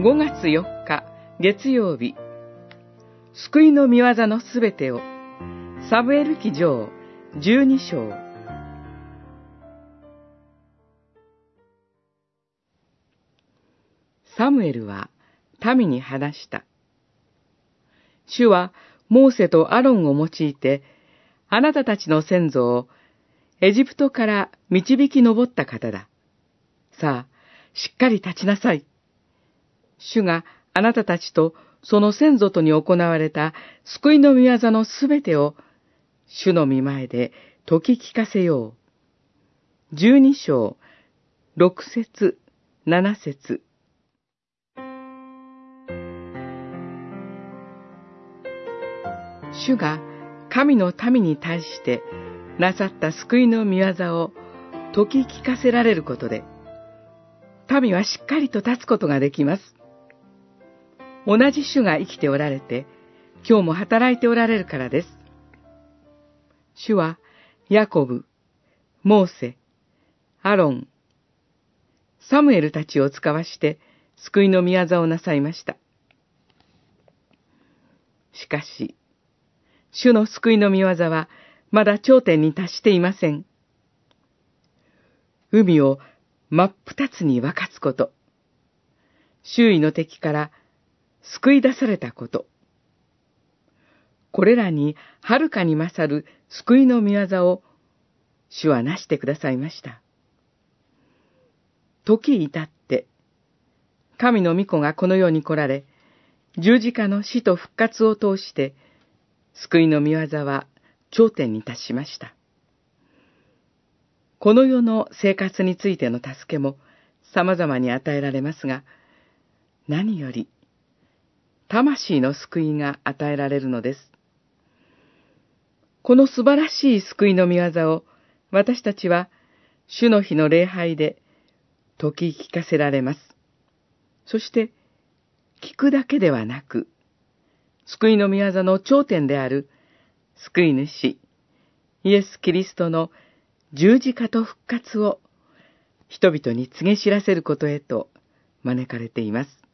5月4日月曜日救いの見業のすべてをサムエル記上12章サムエルは民に話した。主はモーセとアロンを用いて、あなたたちの先祖をエジプトから導き上った方だ。さあ、しっかり立ちなさい。主があなたたちとその先祖とに行われた救いの御業のすべてを主の見前で解き聞かせよう。十二章、六節、七節。主が神の民に対してなさった救いの御業を解き聞かせられることで、民はしっかりと立つことができます。同じ主が生きておられて、今日も働いておられるからです。主は、ヤコブ、モーセ、アロン、サムエルたちを使わして、救いの御業をなさいました。しかし、主の救いの御業は、まだ頂点に達していません。海を真っ二つに分かつこと。周囲の敵から救い出されたこと。これらにはるかに勝る救いの御業を主はなしてくださいました。時至って、神の御子がこの世に来られ、十字架の死と復活を通して、救いの御業は頂点に達しました。この世の生活についての助けも様々に与えられますが、何より魂の救いが与えられるのです。この素晴らしい救いの御業を私たちは主の日の礼拝で解き聞かせられます。そして、聞くだけではなく、救いの御業の頂点である救い主、イエス・キリストの十字架と復活を人々に告げ知らせることへと招かれています。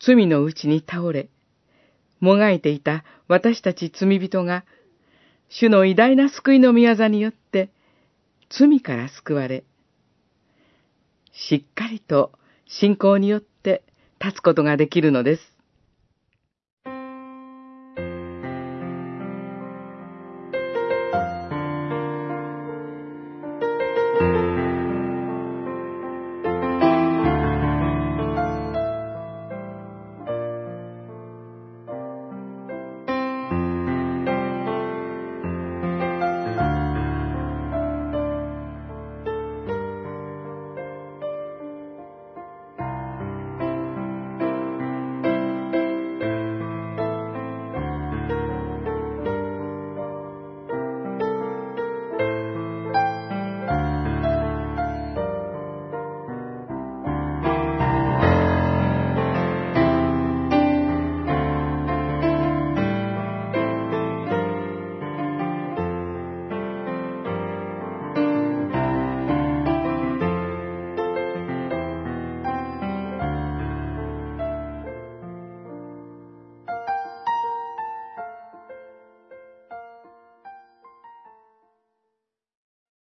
罪のうちに倒れ、もがいていた私たち罪人が、主の偉大な救いの御業によって、罪から救われ、しっかりと信仰によって立つことができるのです。